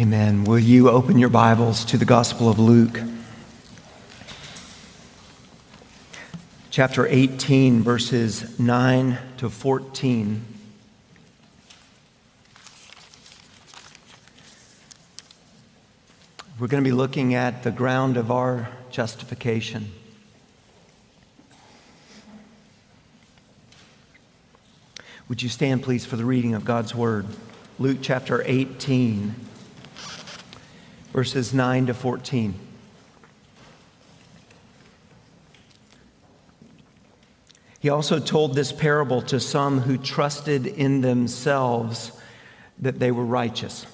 Amen. Will you open your Bibles to the Gospel of Luke? Chapter 18, verses 9 to 14. We're going to be looking at the ground of our justification. Would you stand, please, for the reading of God's Word? Luke chapter 18, verses 9 to 14. He also told this parable to some who trusted in themselves that they were righteous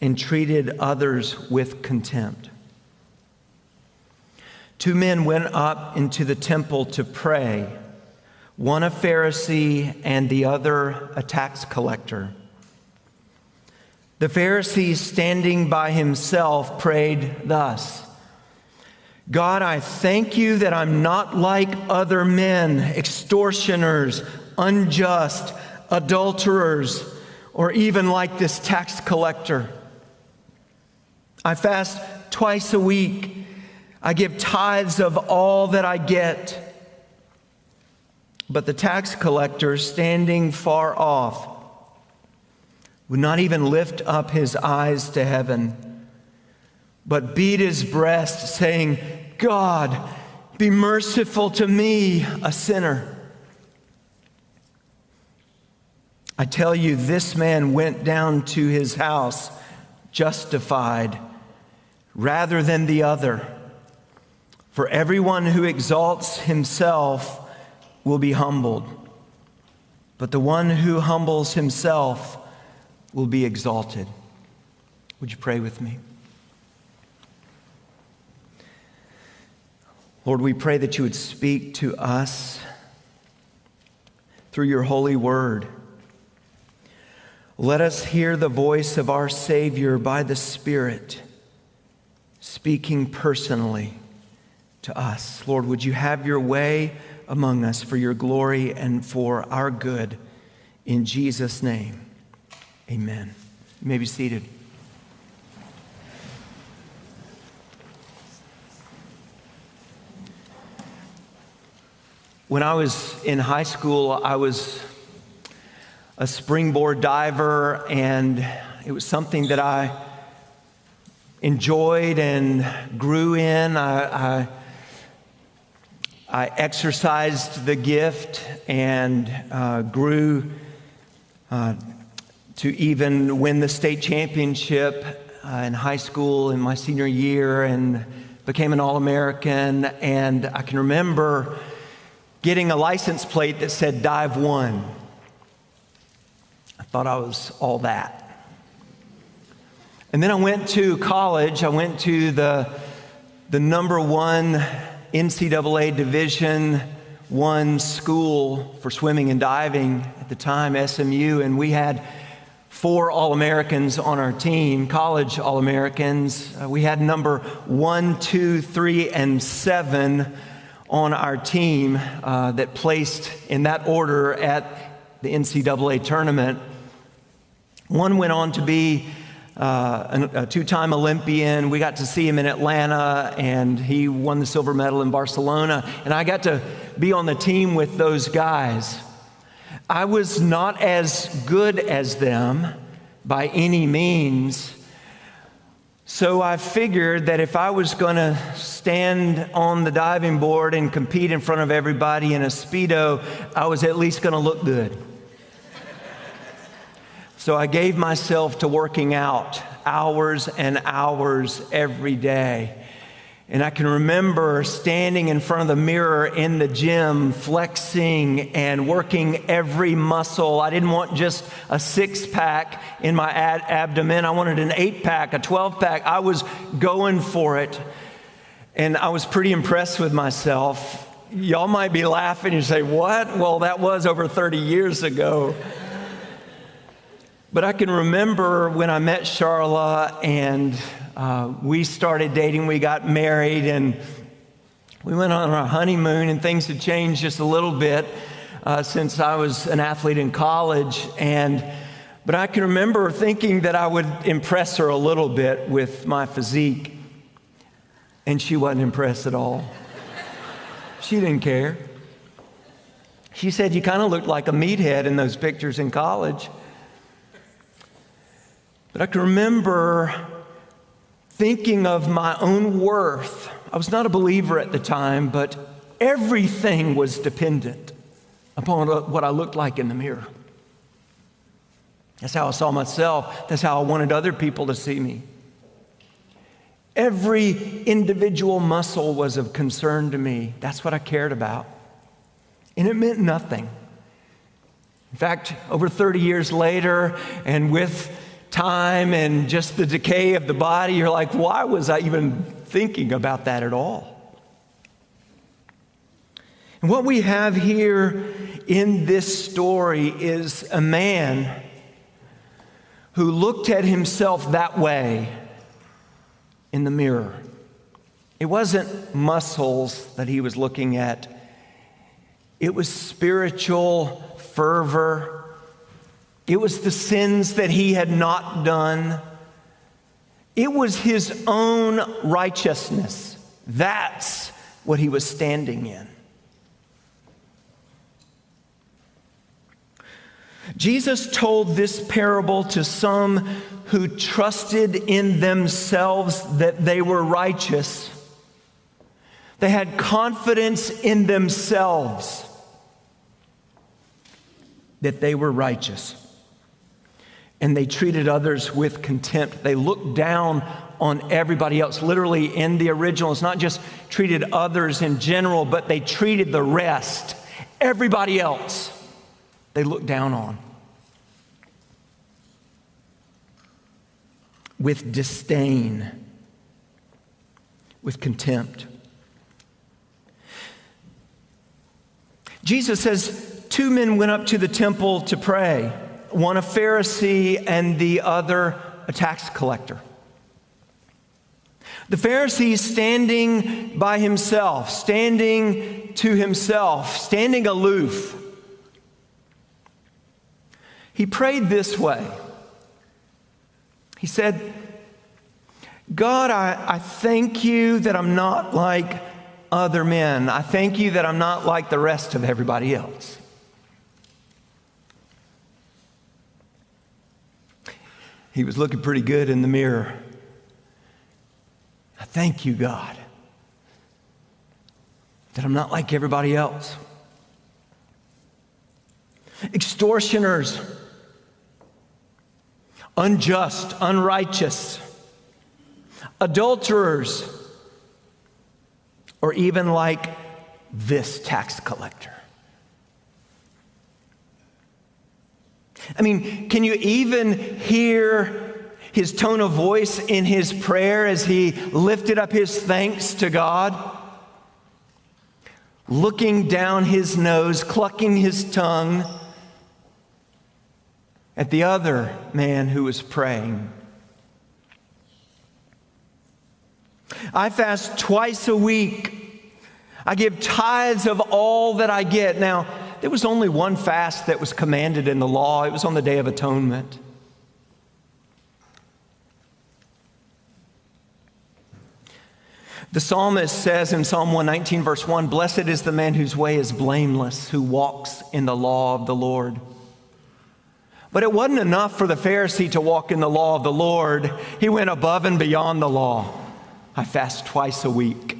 and treated others with contempt. Two men went up into the temple to pray one a Pharisee and the other a tax collector. The Pharisee, standing by himself, prayed thus God, I thank you that I'm not like other men, extortioners, unjust, adulterers, or even like this tax collector. I fast twice a week. I give tithes of all that I get. But the tax collector, standing far off, would not even lift up his eyes to heaven, but beat his breast, saying, God, be merciful to me, a sinner. I tell you, this man went down to his house justified rather than the other. For everyone who exalts himself will be humbled, but the one who humbles himself will be exalted. Would you pray with me? Lord, we pray that you would speak to us through your holy word. Let us hear the voice of our Savior by the Spirit speaking personally to us. Lord, would you have your way? among us for your glory and for our good. In Jesus' name, amen. You may be seated. When I was in high school, I was a springboard diver, and it was something that I enjoyed and grew in. I, I I exercised the gift and uh, grew uh, to even win the state championship uh, in high school in my senior year and became an All American. And I can remember getting a license plate that said Dive One. I thought I was all that. And then I went to college, I went to the, the number one NCAA Division One school for swimming and diving at the time, SMU, and we had four All Americans on our team, college All Americans. Uh, we had number one, two, three, and seven on our team uh, that placed in that order at the NCAA tournament. One went on to be uh, a, two time Olympian. We got to see him in Atlanta, and he won the silver medal in Barcelona. And I got to be on the team with those guys. I was not as good as them by any means. So I figured that if I was going to stand on the diving board and compete in front of everybody in a Speedo, I was at least going to look good. So I gave myself to working out hours and hours every day. And I can remember standing in front of the mirror in the gym, flexing and working every muscle. I didn't want just a six pack in my ad- abdomen, I wanted an eight pack, a 12 pack. I was going for it. And I was pretty impressed with myself. Y'all might be laughing and say, What? Well, that was over 30 years ago. But I can remember when I met Charla and uh, we started dating, we got married, and we went on our honeymoon, and things had changed just a little bit uh, since I was an athlete in college. And But I can remember thinking that I would impress her a little bit with my physique, and she wasn't impressed at all. she didn't care. She said, You kind of looked like a meathead in those pictures in college. But I can remember thinking of my own worth. I was not a believer at the time, but everything was dependent upon what I looked like in the mirror. That's how I saw myself. That's how I wanted other people to see me. Every individual muscle was of concern to me. That's what I cared about. And it meant nothing. In fact, over 30 years later, and with time and just the decay of the body, you're like, why was I even thinking about that at all? And what we have here in this story is a man who looked at himself that way in the mirror. It wasn't muscles that he was looking at, it was spiritual fervor. It was the sins that he had not done. It was his own righteousness. That's what he was standing in. Jesus told this parable to some who trusted in themselves that they were righteous. They had confidence in themselves that they were righteous. And they treated others with contempt. They looked down on everybody else. Literally, in the original, it's not just treated others in general, but they treated the rest, everybody else they looked down on with disdain, with contempt. Jesus says two men went up to the temple to pray, one a Pharisee and the other a tax collector. The Pharisee standing by himself, standing to himself, standing aloof he prayed this way He said, God, I, I thank you that I'm not like other men. I thank you that I'm not like the rest of everybody else. He was looking pretty good in the mirror. I thank you, God, that I'm not like everybody else. Extortioners unjust, unrighteous, adulterers, or even like this tax collector. I mean, can you even hear his tone of voice in his prayer as he lifted up his thanks to God? Looking down his nose, clucking his tongue at the other man who was praying. I fast twice a week. I give tithes of all that I get. Now, there was only one fast that was commanded in the law, it was on the Day of Atonement. The psalmist says in Psalm 119, verse 1 Blessed is the man whose way is blameless, who walks in the law of the Lord. But it wasn't enough for the Pharisee to walk in the law of the Lord. He went above and beyond the law. I fast twice a week.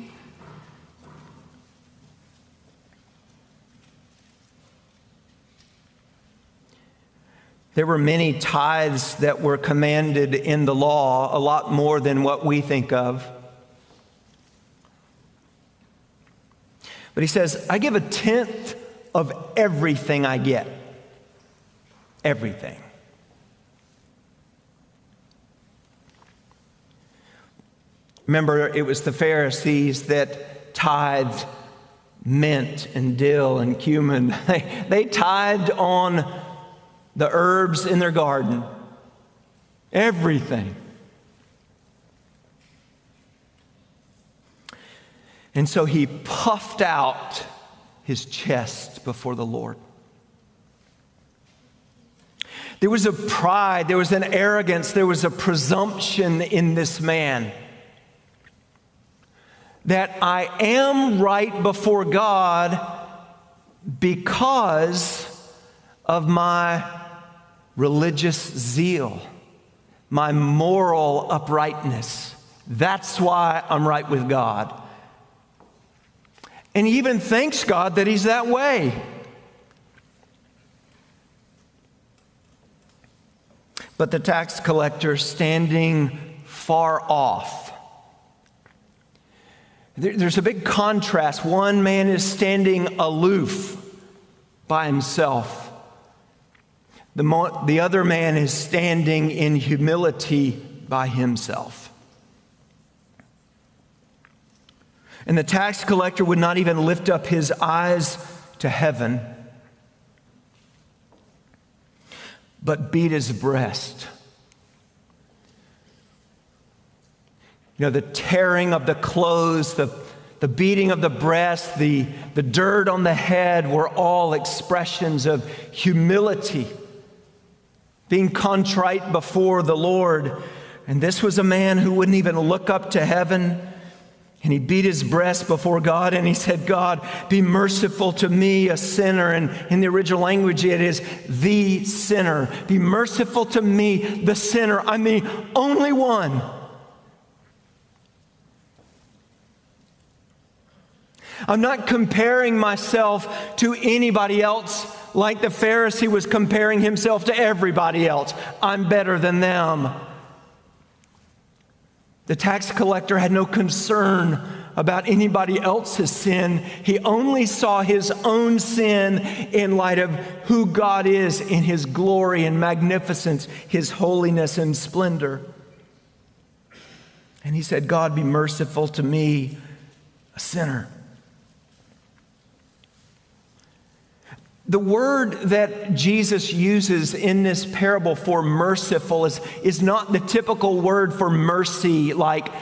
There were many tithes that were commanded in the law, a lot more than what we think of. But he says, I give a tenth of everything I get everything. Remember, it was the Pharisees that tithed mint and dill and cumin. They, they tithed on the herbs in their garden, everything. And so he puffed out his chest before the Lord. There was a pride, there was an arrogance, there was a presumption in this man that I am right before God because of my religious zeal, my moral uprightness. That's why I'm right with God. And he even thanks God that he's that way. But the tax collector standing far off. There's a big contrast. One man is standing aloof by himself. The, mo- the other man is standing in humility by himself. And the tax collector would not even lift up his eyes to heaven but beat his breast. You know, the tearing of the clothes, the, the beating of the breast, the, the dirt on the head were all expressions of humility, being contrite before the Lord. And this was a man who wouldn't even look up to heaven and he beat his breast before God and he said, God, be merciful to me, a sinner. And in the original language, it is the sinner. Be merciful to me, the sinner. I'm the only one. I'm not comparing myself to anybody else like the Pharisee was comparing himself to everybody else. I'm better than them. The tax collector had no concern about anybody else's sin. He only saw his own sin in light of who God is in his glory and magnificence, his holiness and splendor. And he said, God, be merciful to me, a sinner. The word that Jesus uses in this parable for merciful is, is not the typical word for mercy, like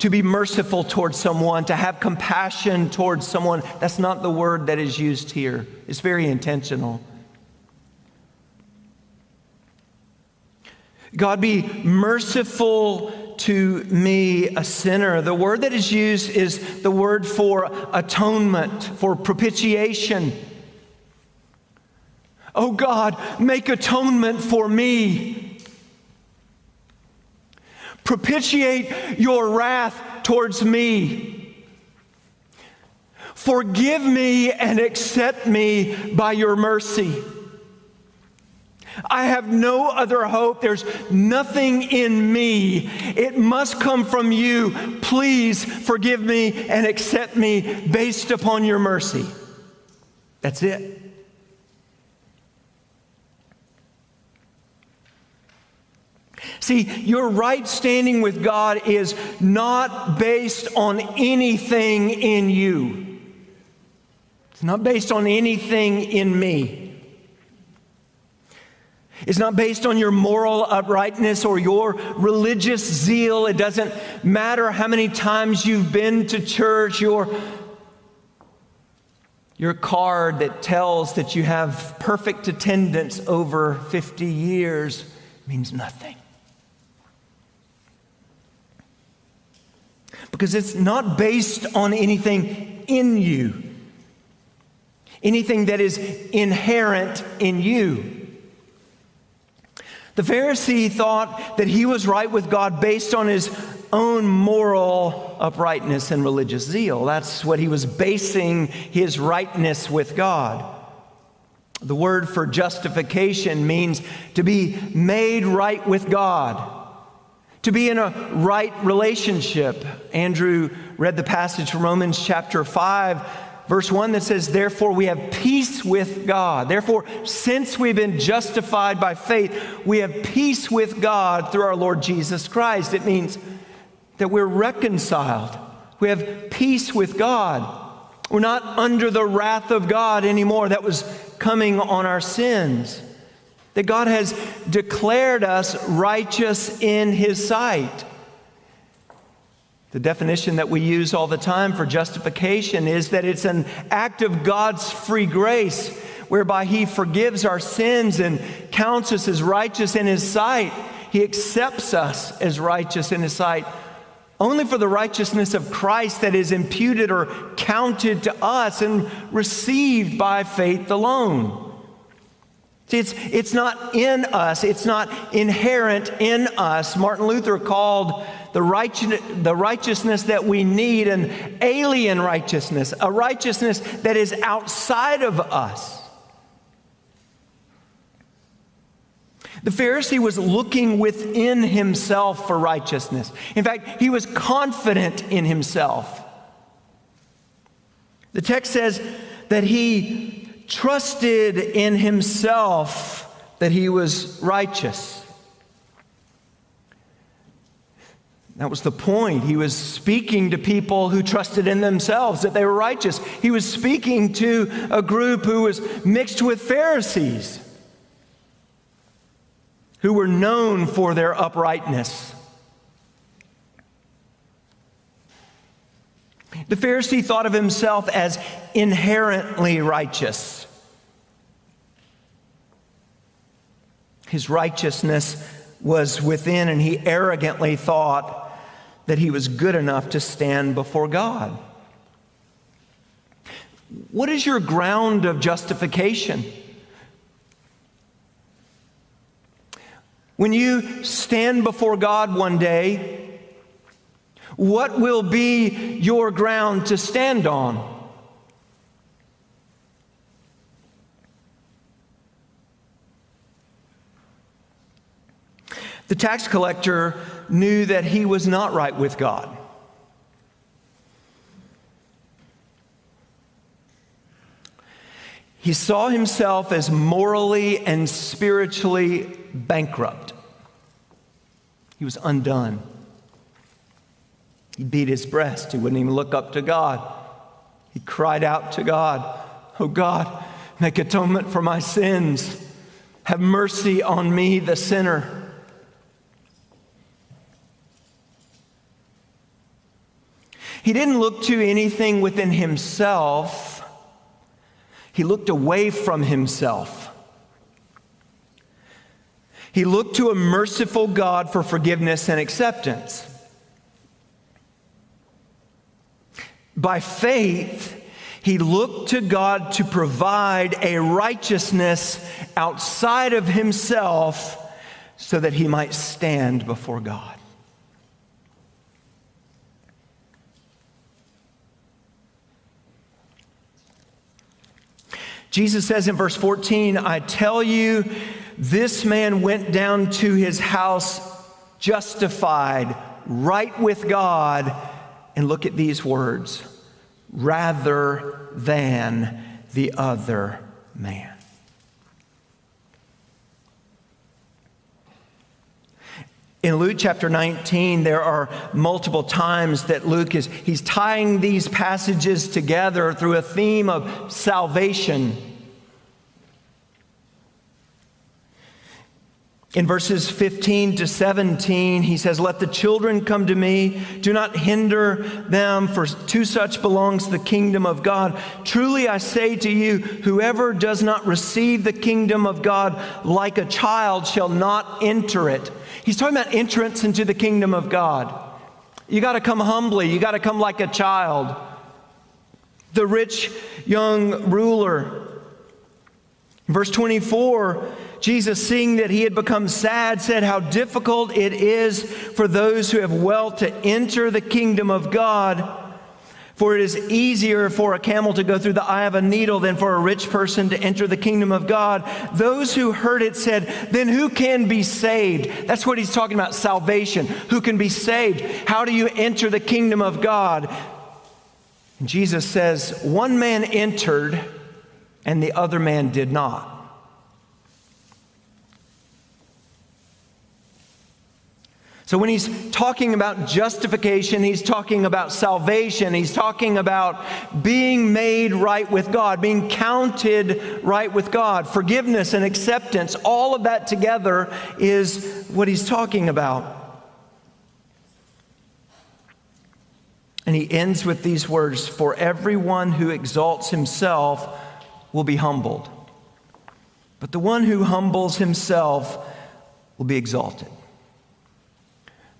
to be merciful towards someone, to have compassion towards someone. That's not the word that is used here. It's very intentional. God be merciful to me, a sinner. The word that is used is the word for atonement, for propitiation. Oh God, make atonement for me. Propitiate your wrath towards me. Forgive me and accept me by your mercy. I have no other hope. There's nothing in me. It must come from you. Please forgive me and accept me based upon your mercy. That's it. See, your right standing with God is not based on anything in you. It's not based on anything in me. It's not based on your moral uprightness or your religious zeal. It doesn't matter how many times you've been to church, your, your card that tells that you have perfect attendance over 50 years means nothing. Because it's not based on anything in you, anything that is inherent in you. The Pharisee thought that he was right with God based on his own moral uprightness and religious zeal. That's what he was basing his rightness with God. The word for justification means to be made right with God to be in a right relationship. Andrew read the passage from Romans chapter 5, verse 1 that says, Therefore we have peace with God. Therefore, since we've been justified by faith, we have peace with God through our Lord Jesus Christ. It means that we're reconciled, we have peace with God. We're not under the wrath of God anymore that was coming on our sins that God has declared us righteous in His sight. The definition that we use all the time for justification is that it's an act of God's free grace. whereby he forgives our sins and counts us as righteous in his sight. He accepts us as righteous in his sight only for the righteousness of Christ that is imputed or counted to us and received by faith alone. See, it's, it's not in us, it's not inherent in us. Martin Luther called the, righteous, the righteousness that we need an alien righteousness, a righteousness that is outside of us. The Pharisee was looking within himself for righteousness. In fact, he was confident in himself. The text says that trusted in himself that he was righteous. That was the point. He was speaking to people who trusted in themselves that they were righteous. He was speaking to a group who was mixed with Pharisees who were known for their uprightness. The Pharisee thought of himself as inherently righteous. His righteousness was within, and he arrogantly thought that he was good enough to stand before God. What is your ground of justification? When you stand before God one day, what will be your ground to stand on? The tax collector knew that he was not right with God. He saw himself as morally and spiritually bankrupt. He was undone. He beat his breast. He wouldn't even look up to God. He cried out to God, Oh God, make atonement for my sins. Have mercy on me, the sinner. He didn't look to anything within himself he looked away from himself. He looked to a merciful God for forgiveness and acceptance. By faith, he looked to God to provide a righteousness outside of himself so that he might stand before God. Jesus says in verse 14, I tell you, this man went down to his house justified, right with God. And look at these words rather than the other man. In Luke chapter 19, there are multiple times that Luke is he's tying these passages together through a theme of salvation. In verses 15 to 17, he says, Let the children come to me. Do not hinder them, for to such belongs the kingdom of God. Truly I say to you, whoever does not receive the kingdom of God like a child shall not enter it. He's talking about entrance into the kingdom of God. You got to come humbly, you got to come like a child. The rich young ruler. Verse 24, Jesus, seeing that he had become sad, said, How difficult it is for those who have wealth to enter the kingdom of God. For it is easier for a camel to go through the eye of a needle than for a rich person to enter the kingdom of God. Those who heard it said, Then who can be saved? That's what he's talking about salvation. Who can be saved? How do you enter the kingdom of God? And Jesus says, One man entered and the other man did not. So, when he's talking about justification, he's talking about salvation, he's talking about being made right with God, being counted right with God, forgiveness and acceptance, all of that together is what he's talking about. And he ends with these words For everyone who exalts himself will be humbled, but the one who humbles himself will be exalted.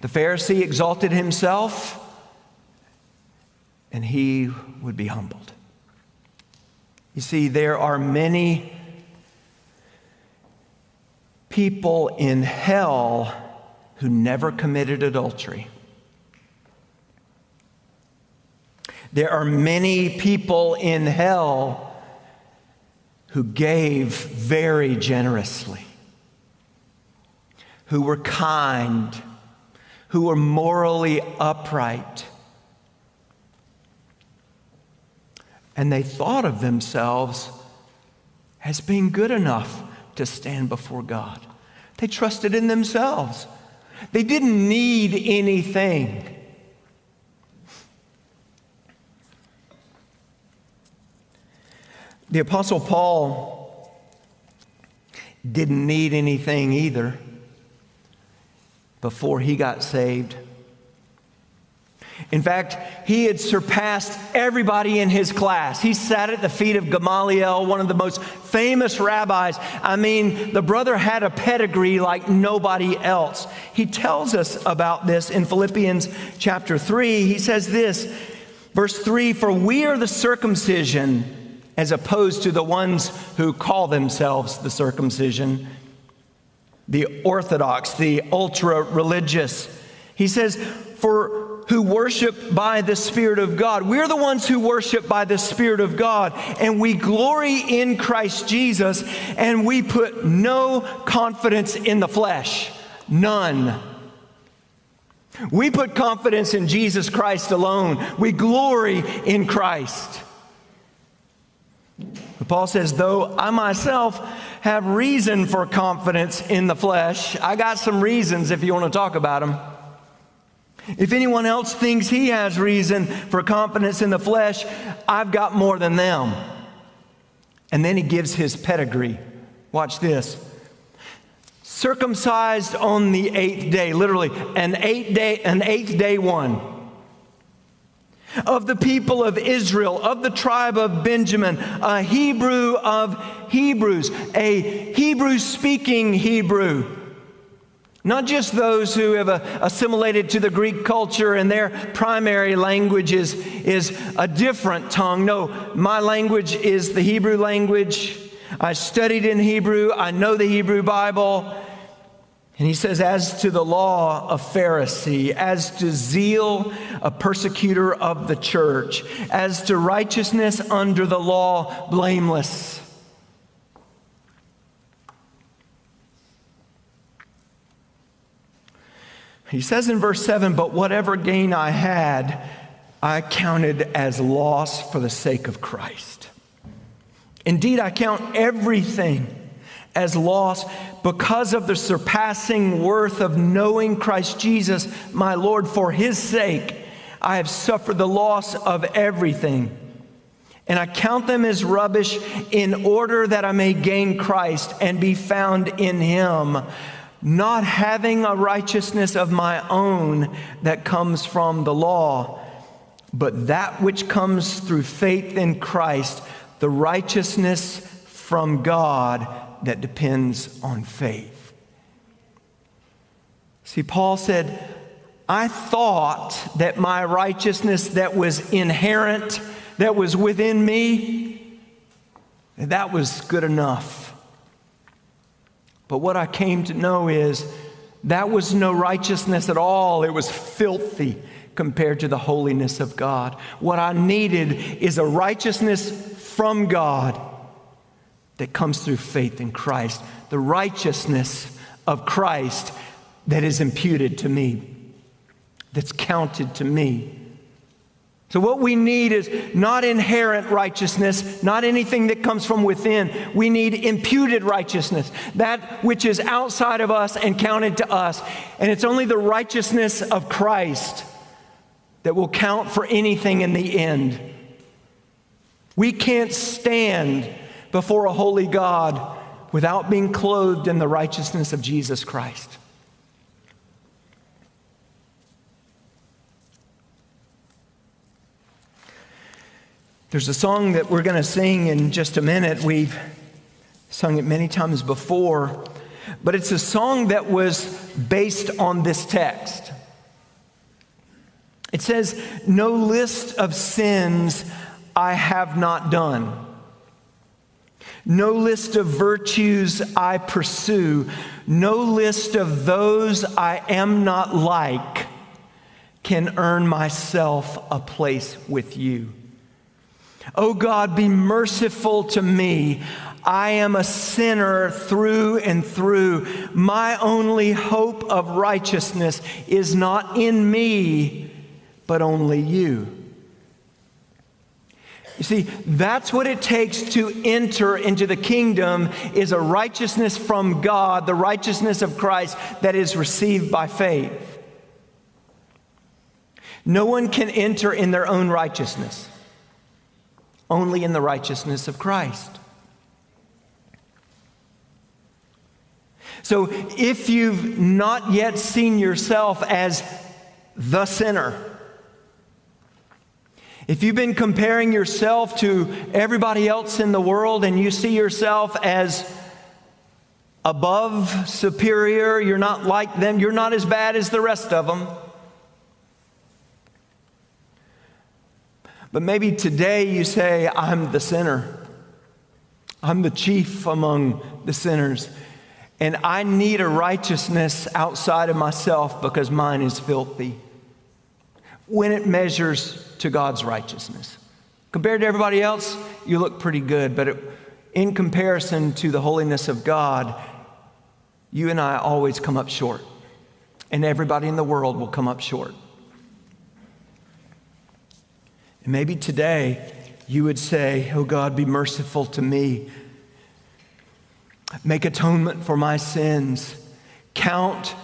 The Pharisee exalted himself, and he would be humbled. You see, there are many people in hell who never committed adultery. There are many people in hell who gave very generously, who were kind, who were morally upright. And they thought of themselves as being good enough to stand before God. They trusted in themselves. They didn't need anything. The Apostle Paul didn't need anything either before he got saved. In fact, he had surpassed everybody in his class. He sat at the feet of Gamaliel, one of the most famous rabbis. I mean, the brother had a pedigree like nobody else. He tells us about this in Philippians chapter 3. He says this, verse 3 For we are the circumcision as opposed to the ones who call themselves the circumcision, the orthodox, the ultra religious. He says, For who worship by the Spirit of God. We're the ones who worship by the Spirit of God, and we glory in Christ Jesus, and we put no confidence in the flesh. None. We put confidence in Jesus Christ alone. We glory in Christ. But Paul says, though I myself have reason for confidence in the flesh, I got some reasons if you want to talk about them. If anyone else thinks he has reason for confidence in the flesh, I've got more than them. And then he gives his pedigree. Watch this. Circumcised on the eighth day, literally, an eight day, an eighth day one of the people of Israel, of the tribe of Benjamin, a Hebrew of Hebrews, a Hebrew speaking Hebrew. Not just those who have assimilated to the Greek culture and their primary language is, is a different tongue. No, my language is the Hebrew language. I studied in Hebrew, I know the Hebrew Bible. And he says, as to the law, a Pharisee, as to zeal, a persecutor of the church, as to righteousness under the law, blameless. He says in verse 7 But whatever gain I had, I counted as loss for the sake of Christ. Indeed, I count everything as loss because of the surpassing worth of knowing Christ Jesus, my Lord, for his sake. I have suffered the loss of everything. And I count them as rubbish in order that I may gain Christ and be found in him, not having a righteousness of my own that comes from the law, but that which comes through faith in Christ, the righteousness from God that depends on faith. See, Paul said, I thought that my righteousness that was inherent, that was within me, that was good enough. But what I came to know is that was no righteousness at all. It was filthy compared to the holiness of God. What I needed is a righteousness from God that comes through faith in Christ, the righteousness of Christ that is imputed to me, that's counted to me. So, what we need is not inherent righteousness, not anything that comes from within. We need imputed righteousness, that which is outside of us and counted to us. And it's only the righteousness of Christ that will count for anything in the end. We can't stand before a holy God without being clothed in the righteousness of Jesus Christ. There's a song that we're going to sing in just a minute. We've sung it many times before, but it's a song that was based on this text. It says, No list of sins I have not done. No list of virtues I pursue. No list of those I am not like can earn myself a place with you. Oh God, be merciful to me. I am a sinner through and through. My only hope of righteousness is not in me, but only you. You see, that's what it takes to enter into the kingdom is a righteousness from God, the righteousness of Christ that is received by faith. No one can enter in their own righteousness, only in the righteousness of Christ. So if you've not yet seen yourself as the sinner, if you've been comparing yourself to everybody else in the world and you see yourself as above, superior, you're not like them, you're not as bad as the rest of them. But maybe today you say, I'm the sinner. I'm the chief among the sinners. And I need a righteousness outside of myself because mine is filthy when it measures to God's righteousness. Compared to everybody else, you look pretty good, but it, in comparison to the holiness of God, you and I always come up short. And everybody in the world will come up short. And maybe today you would say, Oh God, be merciful to me. Make atonement for my sins. Count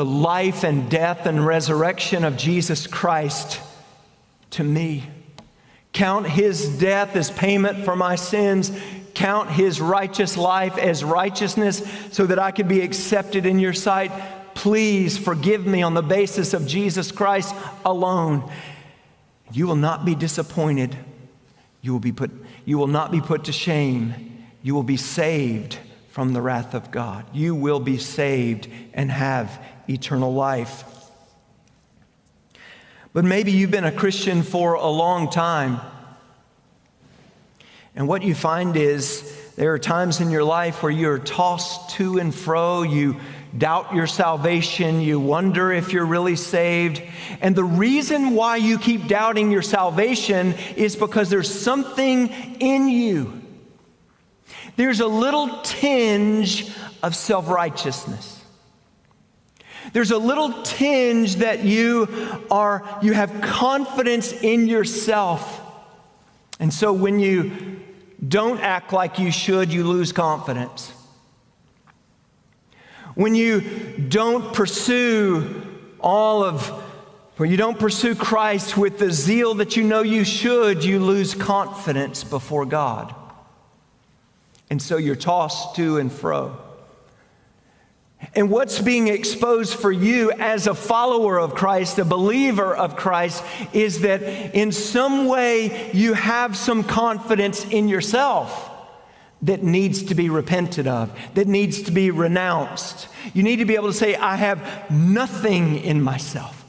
the life and death and resurrection of Jesus Christ to me. Count his death as payment for my sins. Count his righteous life as righteousness so that I could be accepted in your sight. Please forgive me on the basis of Jesus Christ alone. You will not be disappointed. You will, be put, you will not be put to shame. You will be saved from the wrath of God. You will be saved and have eternal life. But maybe you've been a Christian for a long time. And what you find is there are times in your life where you're tossed to and fro. You doubt your salvation. You wonder if you're really saved. And the reason why you keep doubting your salvation is because there's something in you. There's a little tinge of self righteousness. There's a little tinge that you are, you have confidence in yourself. And so when you don't act like you should, you lose confidence. When you don't pursue all of, when you don't pursue Christ with the zeal that you know you should, you lose confidence before God. And so you're tossed to and fro. And what's being exposed for you as a follower of Christ, a believer of Christ, is that in some way you have some confidence in yourself that needs to be repented of, that needs to be renounced. You need to be able to say, I have nothing in myself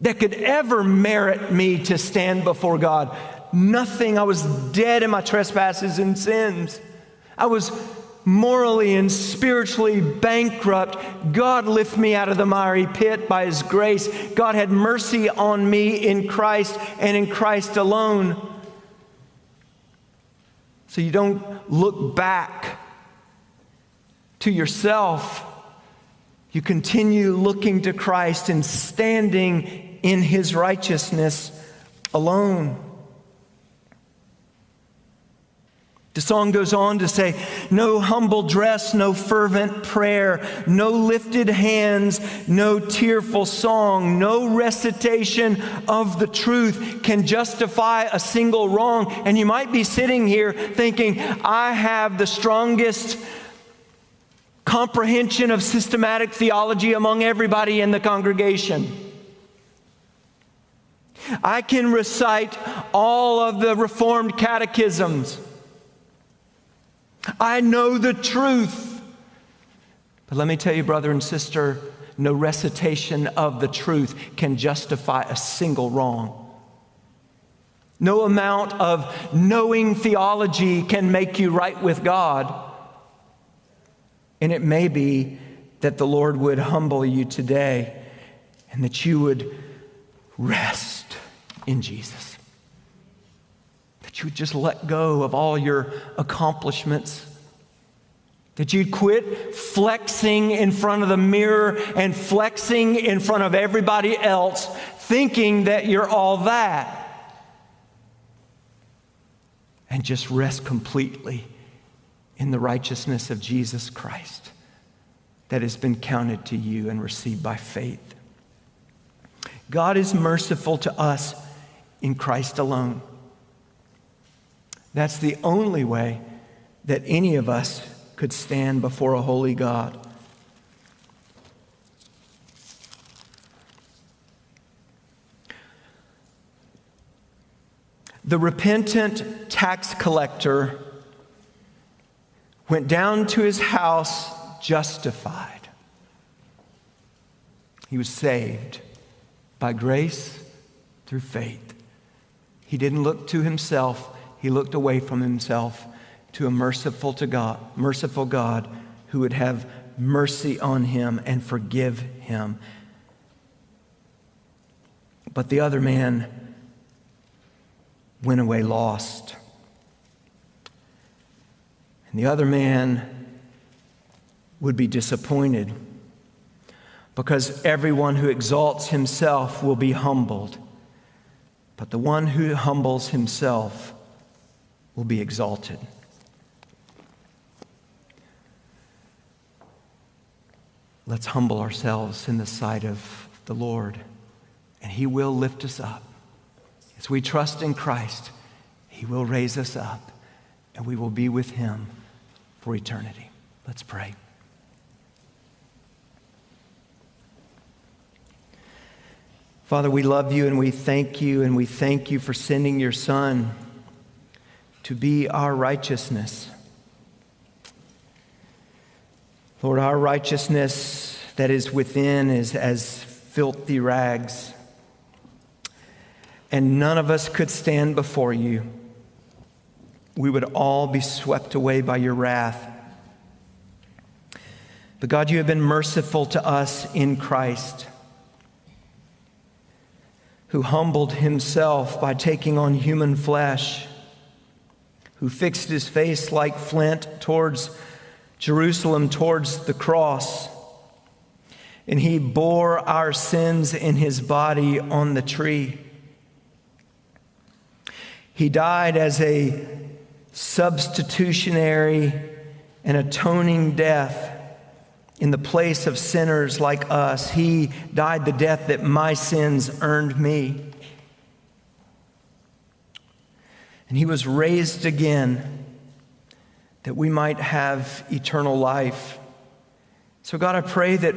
that could ever merit me to stand before God. Nothing. I was dead in my trespasses and sins. I was morally and spiritually bankrupt. God lift me out of the miry pit by his grace. God had mercy on me in Christ and in Christ alone. So you don't look back to yourself. You continue looking to Christ and standing in his righteousness alone. The song goes on to say, No humble dress, no fervent prayer, no lifted hands, no tearful song, no recitation of the truth can justify a single wrong. And you might be sitting here thinking, I have the strongest comprehension of systematic theology among everybody in the congregation. I can recite all of the Reformed catechisms. I know the truth. But let me tell you, brother and sister, no recitation of the truth can justify a single wrong. No amount of knowing theology can make you right with God. And it may be that the Lord would humble you today and that you would rest in Jesus. That you would just let go of all your accomplishments. That you'd quit flexing in front of the mirror and flexing in front of everybody else, thinking that you're all that. And just rest completely in the righteousness of Jesus Christ that has been counted to you and received by faith. God is merciful to us in Christ alone. That's the only way that any of us could stand before a holy God. The repentant tax collector went down to his house justified. He was saved by grace through faith. He didn't look to himself, he looked away from himself to a merciful to God, merciful God who would have mercy on him and forgive him. But the other man went away lost. And the other man would be disappointed because everyone who exalts himself will be humbled, but the one who humbles himself will be exalted. Let's humble ourselves in the sight of the Lord, and He will lift us up. As we trust in Christ, He will raise us up, and we will be with Him for eternity. Let's pray. Father, we love you and we thank you, and we thank you for sending your Son to be our righteousness. Lord, our righteousness that is within is as filthy rags, and none of us could stand before you. We would all be swept away by your wrath. But God, you have been merciful to us in Christ who humbled himself by taking on human flesh, who fixed his face like flint towards Jerusalem, towards the cross. And he bore our sins in his body on the tree. He died as a substitutionary and atoning death in the place of sinners like us. He died the death that my sins earned me. And he was raised again that we might have eternal life. So, God, I pray that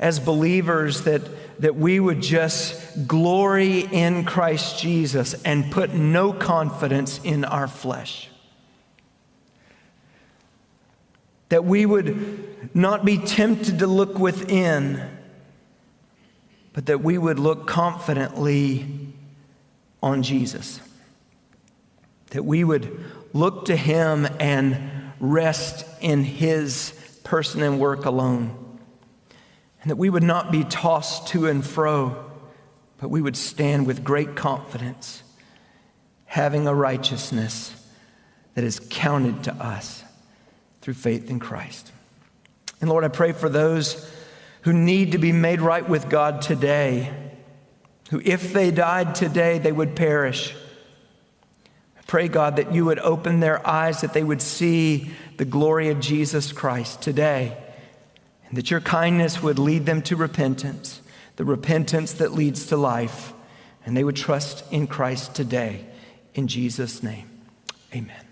as believers that, that we would just glory in Christ Jesus and put no confidence in our flesh. That we would not be tempted to look within, but that we would look confidently on Jesus. That we would look to Him and rest in His person and work alone. And that we would not be tossed to and fro, but we would stand with great confidence, having a righteousness that is counted to us through faith in Christ. And Lord, I pray for those who need to be made right with God today, who, if they died today, they would perish. Pray, God, that you would open their eyes, that they would see the glory of Jesus Christ today, and that your kindness would lead them to repentance, the repentance that leads to life, and they would trust in Christ today. In Jesus' name, amen.